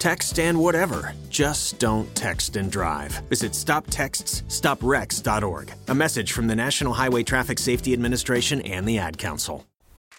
Text and whatever. Just don't text and drive. Visit stoptextsstopwrecks.org. A message from the National Highway Traffic Safety Administration and the Ad Council.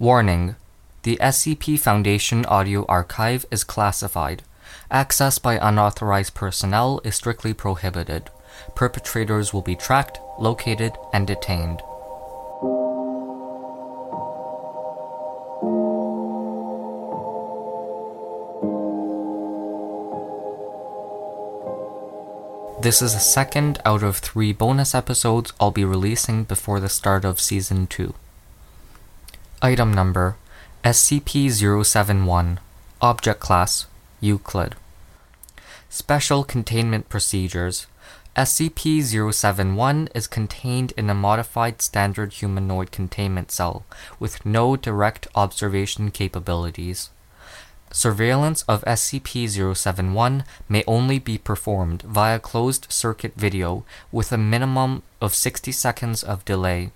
Warning The SCP Foundation audio archive is classified. Access by unauthorized personnel is strictly prohibited. Perpetrators will be tracked, located, and detained. This is the second out of three bonus episodes I'll be releasing before the start of Season 2. Item Number SCP 071 Object Class Euclid Special Containment Procedures SCP 071 is contained in a modified standard humanoid containment cell with no direct observation capabilities. Surveillance of SCP 071 may only be performed via closed circuit video with a minimum of 60 seconds of delay.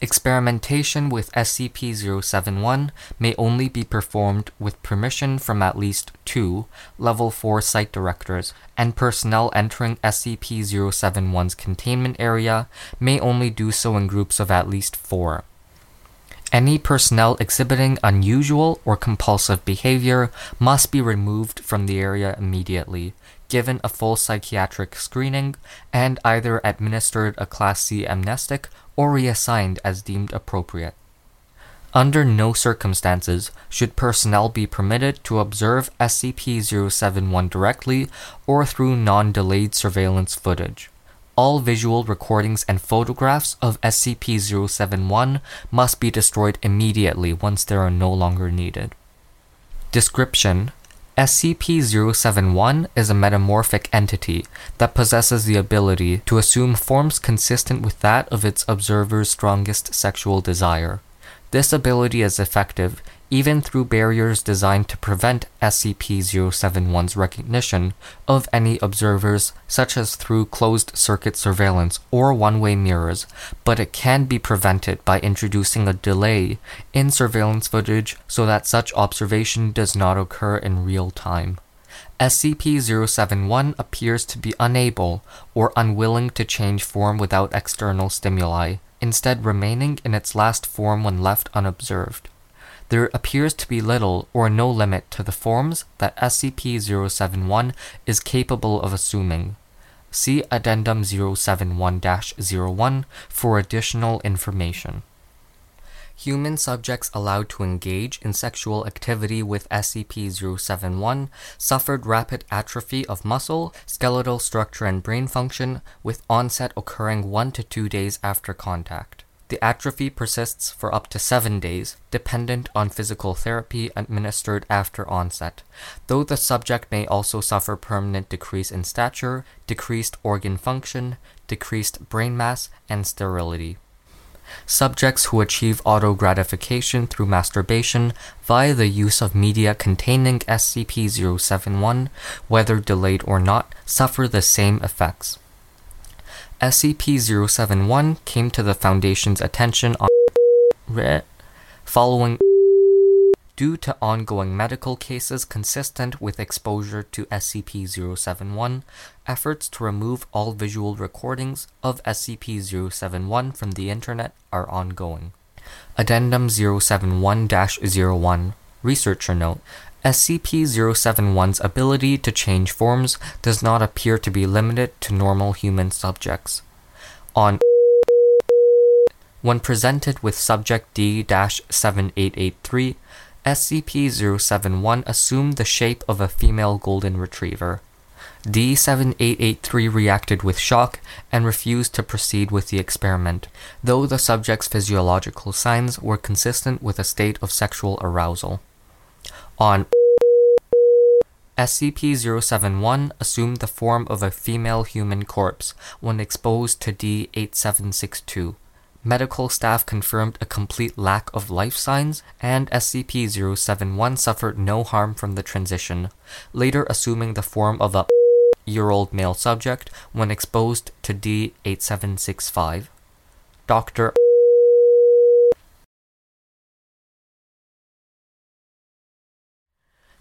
Experimentation with SCP 071 may only be performed with permission from at least two Level 4 site directors, and personnel entering SCP 071's containment area may only do so in groups of at least four. Any personnel exhibiting unusual or compulsive behavior must be removed from the area immediately, given a full psychiatric screening, and either administered a Class C amnestic or reassigned as deemed appropriate. Under no circumstances should personnel be permitted to observe SCP 071 directly or through non delayed surveillance footage. All visual recordings and photographs of SCP 071 must be destroyed immediately once they are no longer needed. Description SCP 071 is a metamorphic entity that possesses the ability to assume forms consistent with that of its observer's strongest sexual desire. This ability is effective even through barriers designed to prevent SCP 071's recognition of any observers, such as through closed circuit surveillance or one way mirrors, but it can be prevented by introducing a delay in surveillance footage so that such observation does not occur in real time. SCP 071 appears to be unable or unwilling to change form without external stimuli, instead, remaining in its last form when left unobserved there appears to be little or no limit to the forms that SCP 071 is capable of assuming. See Addendum 071 01 for additional information. Human subjects allowed to engage in sexual activity with SCP 071 suffered rapid atrophy of muscle, skeletal structure, and brain function, with onset occurring 1 to 2 days after contact. The atrophy persists for up to seven days, dependent on physical therapy administered after onset, though the subject may also suffer permanent decrease in stature, decreased organ function, decreased brain mass, and sterility. Subjects who achieve auto gratification through masturbation via the use of media containing SCP 071, whether delayed or not, suffer the same effects. SCP-071 came to the Foundation's attention on following due to ongoing medical cases consistent with exposure to SCP-071, efforts to remove all visual recordings of SCP-071 from the internet are ongoing. Addendum 071-01 Researcher Note SCP 071's ability to change forms does not appear to be limited to normal human subjects. On when presented with Subject D 7883, SCP 071 assumed the shape of a female golden retriever. D7883 reacted with shock and refused to proceed with the experiment, though the subject's physiological signs were consistent with a state of sexual arousal. On SCP 071 assumed the form of a female human corpse when exposed to D 8762. Medical staff confirmed a complete lack of life signs, and SCP 071 suffered no harm from the transition, later assuming the form of a year old male subject when exposed to D 8765. Dr.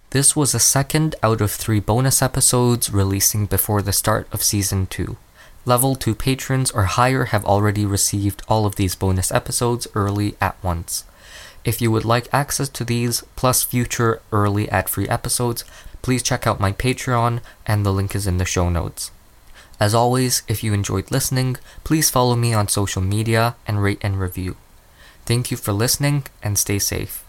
This was a second out of three bonus episodes releasing before the start of Season 2. Level 2 patrons or higher have already received all of these bonus episodes early at once. If you would like access to these, plus future early ad free episodes, please check out my Patreon, and the link is in the show notes. As always, if you enjoyed listening, please follow me on social media and rate and review. Thank you for listening and stay safe.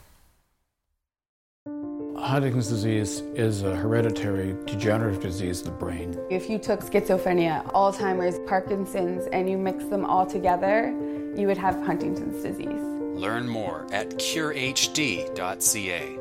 Huntington's disease is a hereditary degenerative disease of the brain. If you took schizophrenia, Alzheimer's, Parkinson's, and you mix them all together, you would have Huntington's disease. Learn more at curehd.ca.